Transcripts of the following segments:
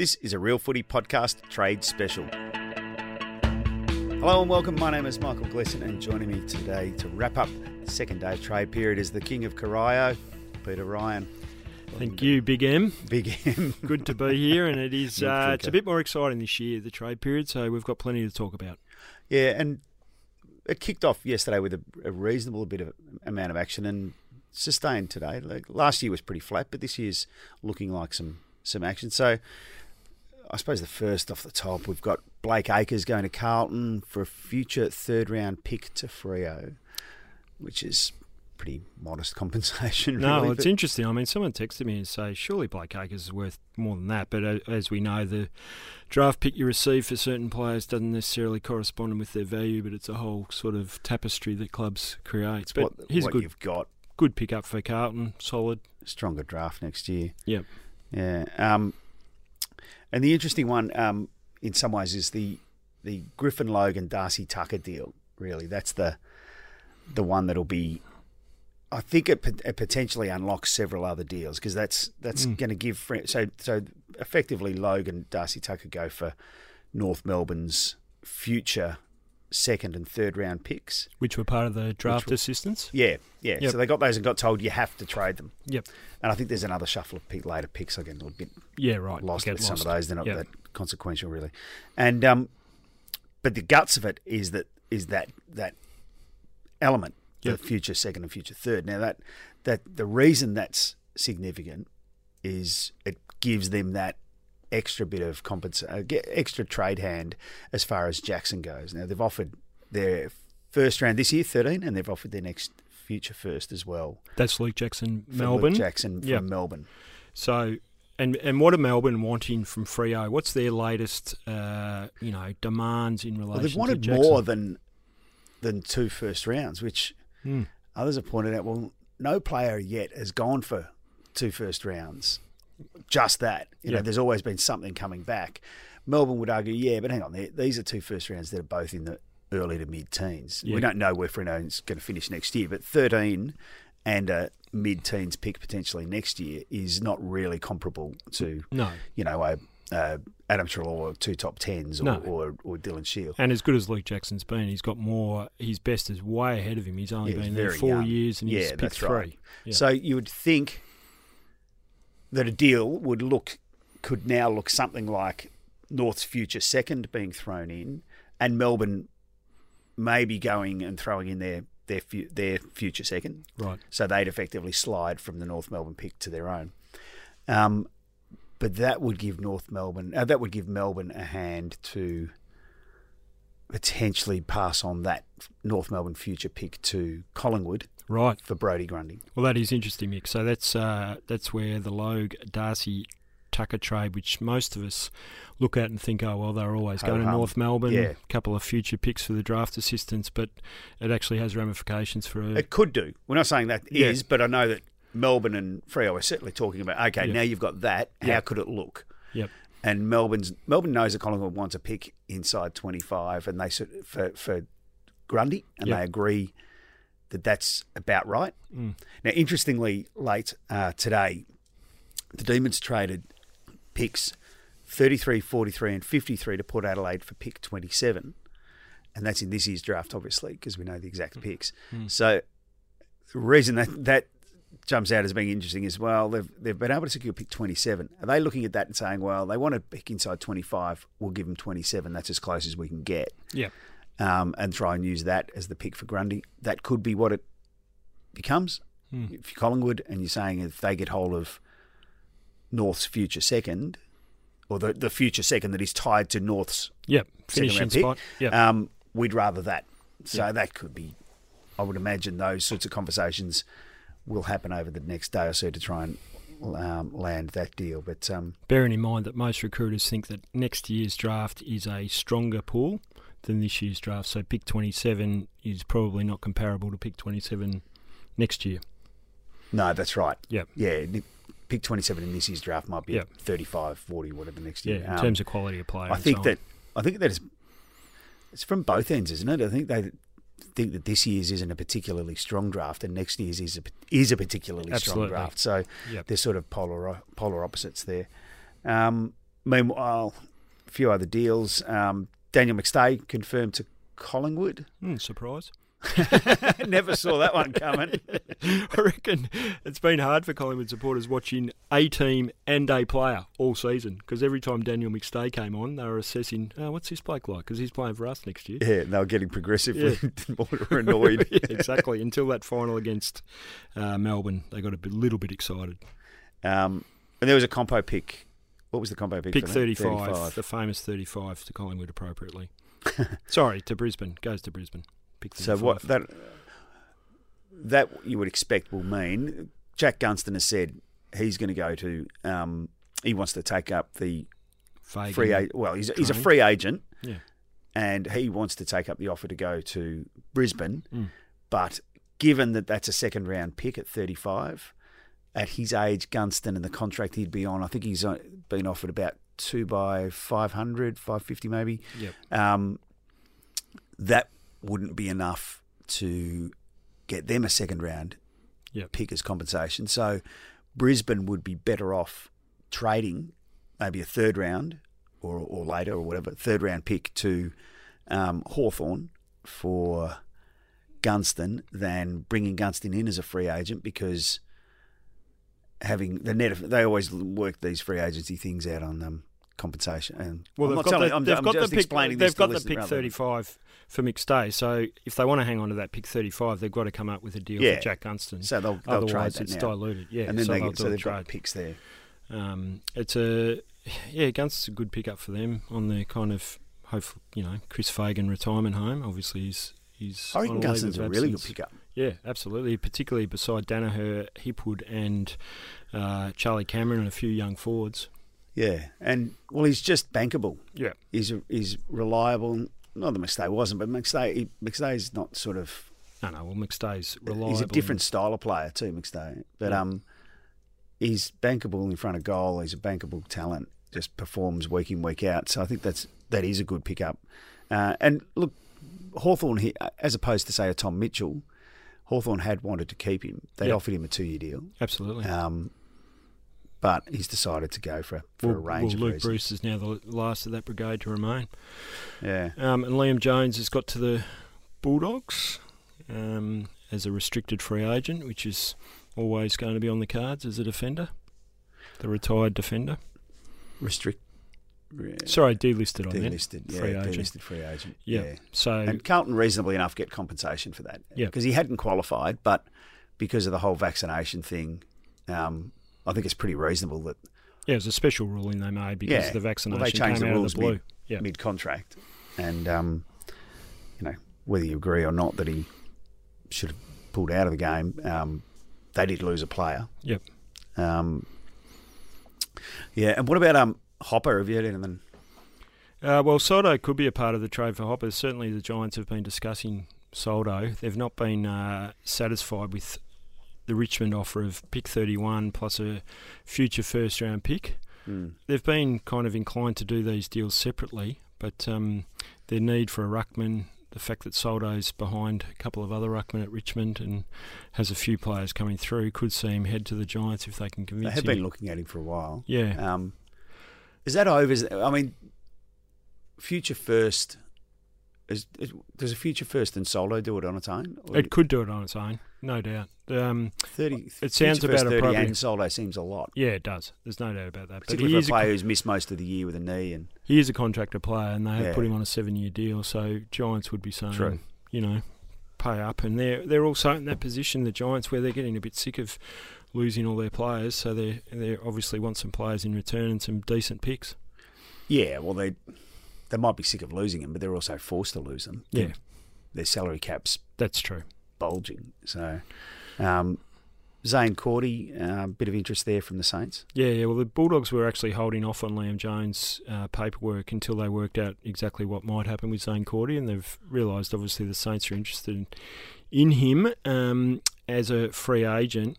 This is a Real Footy Podcast Trade Special. Hello and welcome. My name is Michael Gleeson, and joining me today to wrap up the second day of trade period is the King of Corio, Peter Ryan. Thank you, Big M. Big M. Good to be here, and it is uh, it's a bit more exciting this year, the trade period. So we've got plenty to talk about. Yeah, and it kicked off yesterday with a, a reasonable bit of amount of action and sustained today. Like last year was pretty flat, but this year's looking like some some action. So I suppose the first off the top, we've got Blake Acres going to Carlton for a future third round pick to Freo, which is pretty modest compensation. No, it's interesting. I mean, someone texted me and say, surely Blake Acres is worth more than that. But uh, as we know, the draft pick you receive for certain players doesn't necessarily correspond with their value, but it's a whole sort of tapestry that clubs create. But what, he's what good, you've got good pick up for Carlton. Solid. stronger draft next year. Yep. Yeah. Um, and the interesting one, um, in some ways, is the the Griffin Logue Darcy Tucker deal. Really, that's the the one that'll be. I think it, it potentially unlocks several other deals because that's that's Mm. going to give so so effectively Logue Darcy Tucker go for North Melbourne's future second and third round picks. Which were part of the draft were- assistants. Yeah, yeah. Yep. So they got those and got told you have to trade them. Yep. And I think there's another shuffle of pick, later picks. I get a little bit Yeah, right. lost with some of those. They're not Yep. that consequential, really. And um, but the guts of it is that is that that element, Yep. the future second and future third. Now that that the reason that's significant is it gives them that extra bit of compensa- uh, get extra trade hand as far as Jackson goes. Now they've offered their first round this year, thirteen, and they've offered their next future first as well. That's Luke Jackson, for Luke Melbourne. Jackson from Yep. Melbourne. So, and and what are Melbourne wanting from Freo? What's their latest, uh, you know, demands in relation Well, they've wanted more than than two first rounds, which Hmm. others have pointed out. Well, no player yet has gone for two first rounds. Just that, you know, there's always been something coming back. Melbourne would argue, yeah, but hang on, these are two first rounds that are both in the early to mid teens. Yeah. We don't know where Freo's going to finish next year, but 13 and a mid teens pick potentially next year is not really comparable to, No, you know, a, uh Adam Treloar or two top tens or, No. or, or Dylan Shiel. and as good as Luke Jackson's been, he's got more. His best is way ahead of him. He's only Yeah, been there four young. years, and he's Yeah, picked three. right. Yeah. So you would think that a deal would look could now look something like North's future second being thrown in, and Melbourne maybe going and throwing in their their fu- their future second. right. So they'd effectively slide from the North Melbourne pick to their own. Um, but that would give North Melbourne uh, that would give Melbourne a hand to potentially pass on that North Melbourne future pick to Collingwood Right. for Brodie Grundy. Well, that is interesting, Mick. So that's uh, that's where the Logue Darcy Tucker trade, which most of us look at and think, oh well, they're always going to. North Melbourne. Yeah. A couple of future picks for the draft assistants, but it actually has ramifications for a It could do. We're not saying that is, Yeah. but I know that Melbourne and Freo are certainly talking about. Okay, Yeah. now you've got that. How could it look? Yep. And Melbourne's Melbourne knows that Collingwood wants a pick inside twenty five, and they for for Grundy, and Yep. they agree that that's about right. Mm. Now, interestingly, late uh, today, the Demons traded picks 33, 43, and 53 to Port Adelaide for pick 27. And that's in this year's draft, obviously, because we know the exact picks. Mm. So the reason that that jumps out as being interesting as well, they've, they've been able to secure pick 27. Are they looking at that and saying, well, they want to pick inside 25, we'll give them 27, that's as close as we can get, yeah. Um, and try and use that as the pick for Grundy? That could be what it becomes Mm. if you're Collingwood and you're saying if they get hold of North's future second, or the, the future second that is tied to North's, Yep. Finishing spot. Yep. um, we'd rather that. So Yeah. that could be, I would imagine those sorts of conversations will happen over the next day or so to try and um, land that deal. But um, Bearing in mind that most recruiters think that next year's draft is a stronger pool than this year's draft, so pick 27 is probably not comparable to pick 27 next year. no, that's right. Yep. Yeah, pick 27 in this year's draft might be Yep. 35, 40, whatever next year. Yeah, in Um, terms of quality of player. I and think so on. that I think that is it's from both ends, isn't it? I think they think that this year's isn't a particularly strong draft, and next year's is a, is a particularly strong draft. So Yep. they're sort of polar polar opposites there. Um, meanwhile, a few other deals. Um, Daniel McStay confirmed to Collingwood. Hmm, surprise. Never saw that one coming. I reckon it's been hard for Collingwood supporters watching a team and a player all season because every time Daniel McStay came on, they were assessing, oh, what's this bloke like? Because he's playing for us next year. Yeah, they were getting progressively more annoyed. yeah, exactly. Until that final against uh, Melbourne, they got a bit, little bit excited. Um, and there was a compo pick. What was the compo pick? Pick for 35, 35. the famous 35 to Collingwood appropriately. Sorry, to Brisbane. Goes to Brisbane. Pick 35. So what that that you would expect will mean Jack Gunston has said he's going to go to. Um, he wants to take up the Fagan free agent. Well, he's, he's a free agent, Yeah. and he wants to take up the offer to go to Brisbane. Mm. But given that that's a second round pick at 35, at his age, Gunston and the contract he'd be on, I think he's been offered about two by 500, 550 maybe. Yep. Um, that wouldn't be enough to get them a second round Yep. pick as compensation. So Brisbane would be better off trading maybe a third round or, or later or whatever, third round pick to um, Hawthorn for Gunston than bringing Gunston in as a free agent because having the net, they always work these free agency things out on um, compensation. And Well, I'm they've not got telling, the, I'm, they've I'm got just the pick. explaining They've got the pick rather than- 35 for McStay. So if they want to hang on to that pick 35, they've got to come up with a deal Yeah. for Jack Gunston. So they'll, they'll Otherwise, it's now. diluted. Yeah, and then so they do so they've trade. got picks there. Um, it's a yeah, Gunston's a good pickup for them on their kind of hopefully you know Chris Fagan retirement home. Obviously, he's he's. I reckon Gunston's a really good pickup. Yeah, absolutely. Particularly beside Daniher, Hipwood, and uh, Charlie Cameron, and a few young forwards. Yeah, and well, he's just bankable. Yeah. he's he's reliable. Not that McStay wasn't, but McStay he, McStay's not sort of. No, no. Well, McStay's reliable. He's a different style of player too, McStay. But Yeah. um, he's bankable in front of goal. He's a bankable talent. Just performs week in week out. So I think that's that is a good pickup. Uh, and look, Hawthorn here, as opposed to say a Tom Mitchell, Hawthorn had wanted to keep him. They would offered him a two year deal. Absolutely. Um, but he's decided to go for for a well, range well, of Luke reasons. Breust is now the last of that brigade to remain. Yeah. Um, and Liam Jones has got to the Bulldogs um, as a restricted free agent, which is always going to be on the cards as a defender, the retired defender. restrict. Sorry, delisted on that. delisted, yeah, free agent. delisted free agent. Yeah. Yeah. So and Carlton reasonably enough get compensation for that. Yeah. because he hadn't qualified, but because of the whole vaccination thing, um, I think it's pretty reasonable that yeah, it was a special ruling they made because Yeah. the well, vaccination they changed came the out rules of the blue. mid, Yeah. mid contract, and um, you know whether you agree or not that he should have pulled out of the game, um, they did lose a player. Yep. Um, yeah, and what about um Hopper? Have you heard anything? Uh, well, Soldo could be a part of the trade for Hoppers. Certainly, the Giants have been discussing Soldo. They've not been uh, satisfied with the Richmond offer of pick 31 plus a future first round pick. Mm. They've been kind of inclined to do these deals separately, but um, their need for a ruckman, the fact that Soldo's behind a couple of other ruckmen at Richmond and has a few players coming through, could see him head to the Giants if they can convince him. They have him. been looking at him for a while. yeah, Um, is that over? I mean, future first. Is, is, does a future first and Soldo do it on its own? Or it could do it on its own, no doubt. Um, thirty. it sounds future first about 30 appropriate. and Soldo seems a lot, Yeah, it does. There's no doubt about that. But particularly he for is, a a, player who's missed most of the year with a knee. And he is a contractor player, and they have Yeah. put him on a seven-year deal. So Giants would be saying, True. you know, pay up, and they're they're also in that position, the Giants, where they're getting a bit sick of losing all their players. So they they obviously want some players in return and some decent picks. yeah, well, they they might be sick of losing him, but they're also forced to lose them. Yeah, their salary caps that's true. bulging. So, um, Zaine Cordy, a uh, bit of interest there from the Saints. Yeah, yeah. Well, the Bulldogs were actually holding off on Liam Jones' uh, paperwork until they worked out exactly what might happen with Zaine Cordy, and they've realised obviously the Saints are interested in, in him um, as a free agent,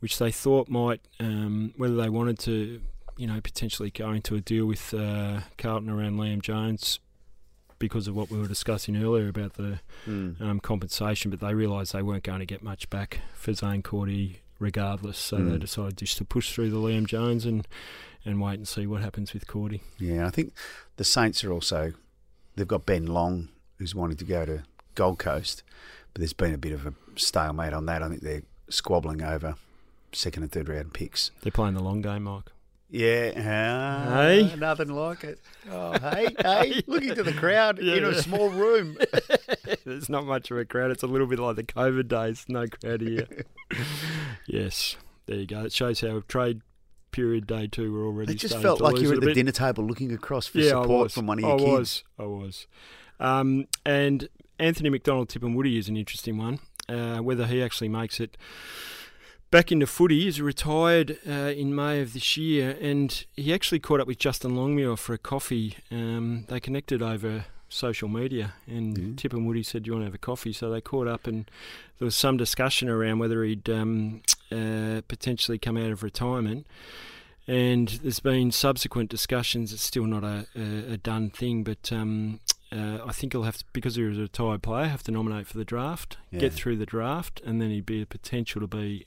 which they thought might um, whether they wanted to, you know, potentially go into a deal with uh, Carlton around Liam Jones because of what we were discussing earlier about the um, compensation, but they realised they weren't going to get much back for Zaine Cordy regardless, so they Mm. decided just to push through the Liam Jones and and wait and see what happens with Cordy. Yeah, I think the Saints are also they've got Ben Long who's wanting to go to Gold Coast, but there's been a bit of a stalemate on that. I think they're squabbling over second and third round picks. They're playing the long game, Mike. Yeah, uh, Hey? nothing like it. Oh, hey, hey, looking to the crowd Yeah, in a small room. There's not much of a crowd. It's a little bit like the COVID days. No crowd here. yes, there you go. It shows how trade period day two were already. It just felt like you were at the bit. dinner table looking across for yeah, support from one of I your kids. was. I was. Um, and Anthony McDonald Tipungwuti is an interesting one. Uh, whether he actually makes it back into footy, he's retired uh, in May of this year, and he actually caught up with Justin Longmuir for a coffee. Um, they connected over social media, and Mhm. Tipungwuti said, "Do you want to have a coffee?" So they caught up, and there was some discussion around whether he'd um, uh, potentially come out of retirement. And there's been subsequent discussions. It's still not a, a, a done thing, but um, uh, I think he'll have to, because he was a retired player, have to nominate for the draft, Yeah. get through the draft, and then he'd be a potential to be.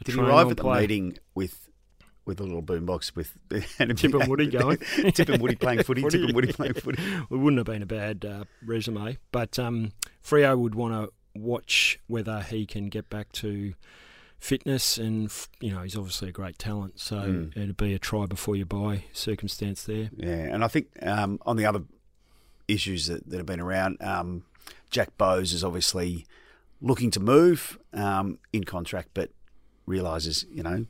A Did he arrive at the play. meeting with with a little boombox with and Tip and Woody going. Tip and Woody playing footy, Footy, Tip and Woody playing footy. It wouldn't have been a bad uh, resume, but um, Freo would want to watch whether he can get back to fitness, and f- you know he's obviously a great talent, so Mm. it'd be a try before you buy circumstance there. Yeah, and I think um, on the other issues that, that have been around, um, Jack Bowes is obviously looking to move um, in contract, but realizes you know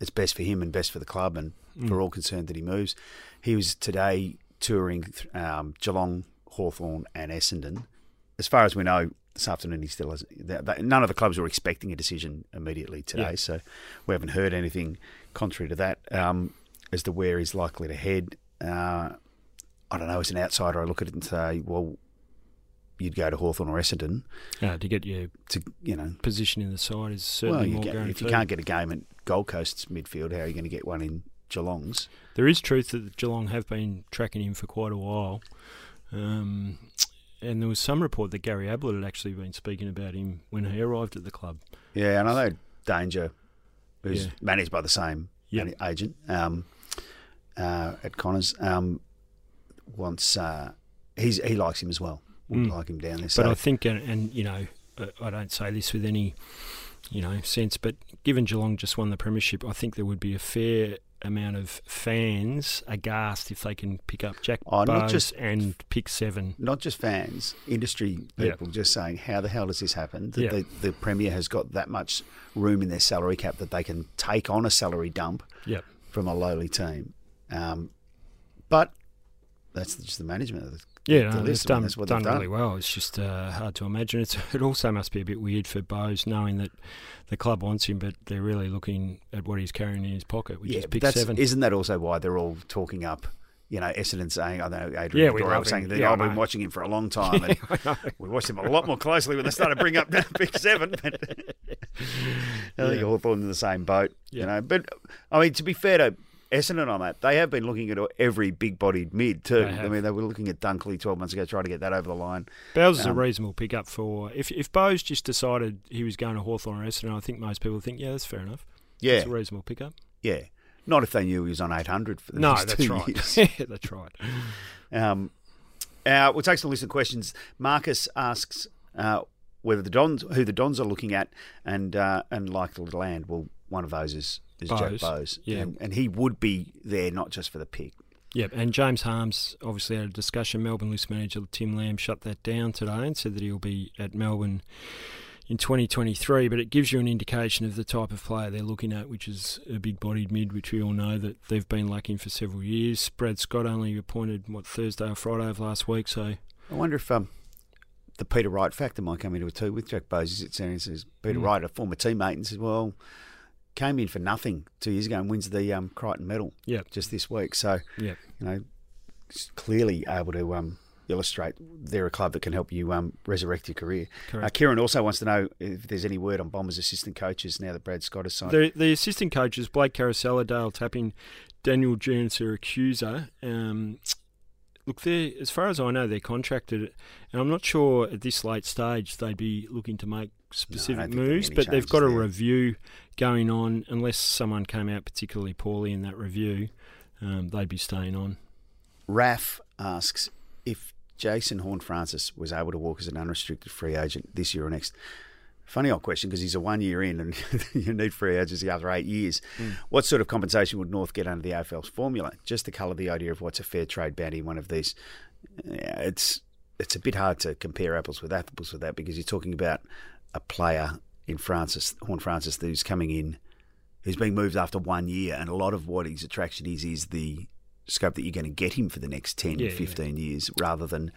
it's best for him and best for the club, and Mm. for all concerned that he moves. He was today touring um, Geelong, Hawthorn, and Essendon. As far as we know, this afternoon he still has. th th none of the clubs were expecting a decision immediately today, Yeah. so we haven't heard anything contrary to that um, as to where he's likely to head. Uh, I don't know. As an outsider, I look at it and say, well, you'd go to Hawthorn or Essendon Uh, to get your to you know. position in the side is Well, certainly you more get, guaranteed. if you can't get a game at Gold Coast's midfield, how are you going to get one in Geelong's? There is truth that Geelong have been tracking him for quite a while. Um, and there was some report that Gary Ablett had actually been speaking about him when he arrived at the club. Yeah, and I know Danger, who's Yeah. managed by the same Yep. agent um, uh, at Connors, um, wants uh, he's he likes him as well. Would Mm. like him down there. But So I think, and, and you know, I don't say this with any, you know, sense, but given Geelong just won the premiership, I think there would be a fair amount of fans aghast if they can pick up Jack Oh, not just- and pick seven. not just fans, industry Yeah. people just saying, how the hell does this happen? That Yeah. the, the Premier has got that much room in their salary cap that they can take on a salary dump from a lowly team. Um, but that's just the management of the, Yeah, the no, they've. I mean, done, that's what done done. really well. It's just uh, hard to imagine. It's, it also must be a bit weird for Bowes knowing that the club wants him, but they're really looking at what he's carrying in his pocket, which yeah, is pick seven. Isn't that also why they're all talking up? You know, Essendon saying, I know Adrian Yeah, we Dora love was saying that Yeah, I I've been watching him for a long time, and I we watched him a lot more closely when they started to bring up Big Seven. But I think Yeah. Hawthorn in the same boat, you know. But I mean, to be fair to Essendon on that, they have been looking at every big-bodied mid too. I mean, they were looking at Dunkley twelve months ago, trying to get that over the line. Bowes is a Um, reasonable pickup for if if Bowes just decided he was going to Hawthorn or Essendon, I think most people think, yeah, that's fair enough. Yeah, It's a reasonable pickup. yeah. Not if they knew he was on eight hundred for the No, next that's two right. years. yeah, that's right. Um, uh, we'll take some list of questions. Marcus asks uh, whether the Dons, who the Dons are looking at, and uh, and likely to land. Well, one of those is is Jack Bowes, yeah. and, and he would be there not just for the pick. Yep, and James Harmes obviously had a discussion. Melbourne list manager Tim Lamb shut that down today and said that he'll be at Melbourne in 2023. But it gives you an indication of the type of player they're looking at, which is a big-bodied mid, which we all know that they've been lacking for several years. Brad Scott only appointed what Thursday or Friday of last week, so I wonder if um, the Peter Wright factor might come into it too with Jack Bowes. It says Peter Mm. Wright, a former teammate, and says, "Well, came in for nothing two years ago and wins the um, Crichton Medal Yep. just this week." So Yep. you know, clearly able to um, illustrate they're a club that can help you um, resurrect your career. Uh. Kieran also wants to know if there's any word on Bombers' assistant coaches now that Brad Scott has signed. The, the assistant coaches, Blake Caracella, Dale Tapping, Daniel Giansiracusa. Um, look, they as far as I know, they're contracted, and I'm not sure at this late stage they'd be looking to make specific think moves, but they've got a there. review going on. Unless someone came out particularly poorly in that review, um, they'd be staying on. Raf asks if Jason Horne-Francis was able to walk as an unrestricted free agent this year or next. Funny old question because he's a one year in and you need free agency after eight years. What sort of compensation would North get under the AFL's formula? Just to colour the idea of what's a fair trade bounty in one of these. Yeah, it's it's a bit hard to compare apples with apples with that because you're talking about a player in Francis Horne-Francis who's coming in who's being moved after one year, and a lot of what his attraction is is the scope that you're going to get him for the next 10, Yeah, yeah. 15 years, rather than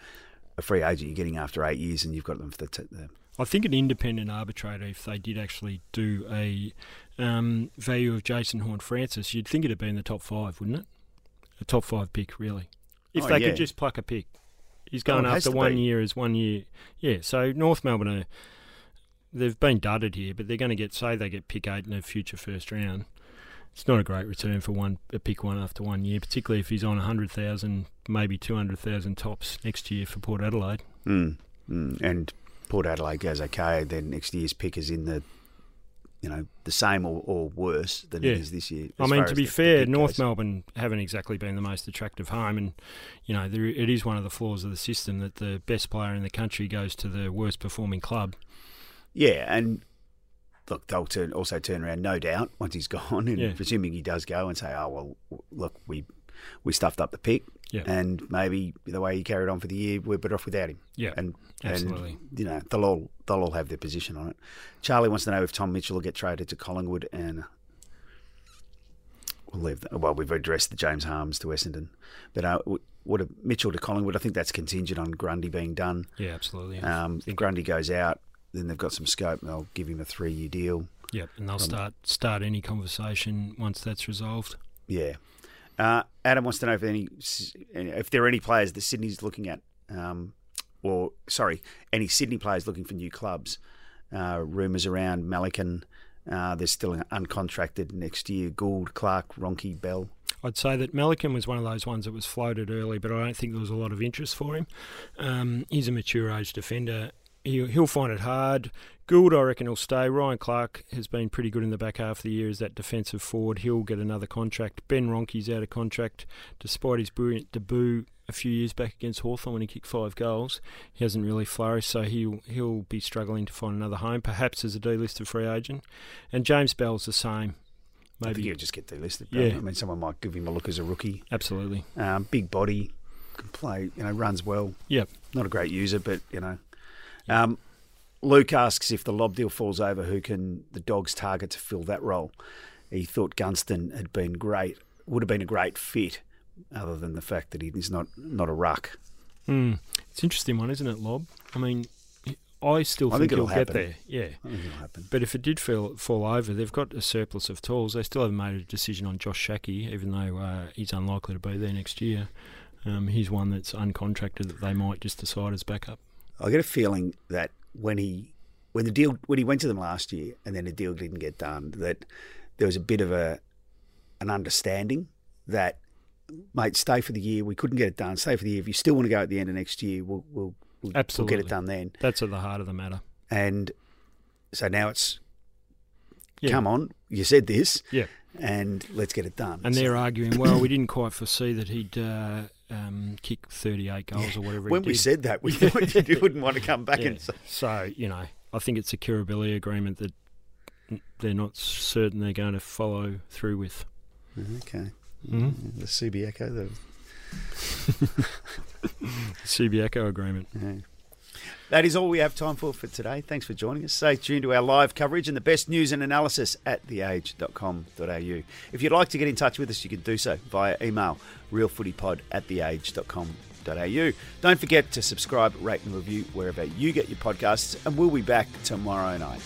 a free agent you're getting after eight years and you've got them for the. T- the I think an independent arbitrator, if they did actually do a um, value of Jason Horne-Francis, you'd think it'd be in the top five, wouldn't it? A top five pick, really. If Oh, they yeah. could just pluck a pick. He's Oh, going has after one year as one year. Yeah, so North Melbourne are. They've been dudded here, but they're going to get, say, they get pick eight in a future first round. It's not a great return for one a pick one after one year, particularly if he's on 100,000, maybe 200,000 tops next year for Port Adelaide. Mm, mm. And Port Adelaide goes okay, then next year's pick is in the. You know, the same or, or worse than Yeah. it is this year. I mean, to be the- the fair, pick North goes. Melbourne haven't exactly been the most attractive home, and you know there, it is one of the flaws of the system that the best player in the country goes to the worst performing club. Yeah, and look, they'll turn also turn around, no doubt, once he's gone, and Yeah. presuming he does go and say, "Oh well, look, we we stuffed up the pick, Yeah. and maybe the way he carried on for the year, we're better off without him." Yeah, and absolutely. and you know they'll all they'll all have their position on it. Charlie wants to know if Tom Mitchell will get traded to Collingwood, and we'll leave. That, well, we've addressed the James Harmes to Essendon, but uh, what a Mitchell to Collingwood? I think that's contingent on Grundy being done. Yeah, absolutely. Um, if Grundy goes out, then they've got some scope. and They'll give him a three-year deal. Yep, and they'll start start any conversation once that's resolved. Yeah. Uh, Adam wants to know if any if there are any players that Sydney's looking at, um, or sorry, any Sydney players looking for new clubs. Uh, rumours around Melican. Uh, they're still uncontracted next year. Gould, Clark, Ronke, Bell. I'd say that Melican was one of those ones that was floated early, but I don't think there was a lot of interest for him. Um, he's a mature age defender. He'll, he'll find it hard. Gould, I reckon, will stay. Ryan Clark has been pretty good in the back half of the year as that defensive forward. He'll get another contract. Ben Ronke's out of contract despite his brilliant debut a few years back against Hawthorn when he kicked five goals. He hasn't really flourished, so he'll he'll be struggling to find another home, perhaps as a delisted free agent. And James Bell's the same. I think Maybe he'll just get delisted. Yeah. I mean, someone might give him a look as a rookie. absolutely. Um, big body, can play. You know, runs well. Yep. Not a great user, but you know. Um, Luke asks if the Lobb deal falls over, who can the Dogs target to fill that role? He thought Gunston had been great, would have been a great fit, other than the fact that he's not not a ruck. Hmm. It's an interesting one, isn't it, Lobb? I mean, I still I think, think it'll he'll get there. Yeah. I think it'll happen. But if it did fall, fall over, they've got a surplus of tools. They still haven't made a decision on Josh Schache, even though uh, he's unlikely to be there next year. Um, he's one that's uncontracted that they might just decide as backup. I get a feeling that when he when the deal when he went to them last year and then the deal didn't get done, that there was a bit of a an understanding that mate, stay for the year. We couldn't get it done. Stay for the year. If you still want to go at the end of next year, we'll we'll, we'll, we'll Absolutely. get it done then. That's at the heart of the matter. And so now it's Yeah. come on, you said this, Yeah. and let's get it done. And So they're arguing, well, we didn't quite foresee that he'd uh, um, kick 38 goals or whatever when he we said that, we thought you wouldn't want to come back Yeah. and say, So, you know, I think it's a curability agreement that they're not certain they're going to follow through with. okay. Mhm. The CB Echo, the Echo agreement. Yeah. That is all we have time for for today. Thanks for joining us. Stay tuned to our live coverage and the best news and analysis at theage.com.au. If you'd like to get in touch with us, you can do so via email realfootypod at theage.com.au. Don't forget to subscribe, rate, and review wherever you get your podcasts, and we'll be back tomorrow night.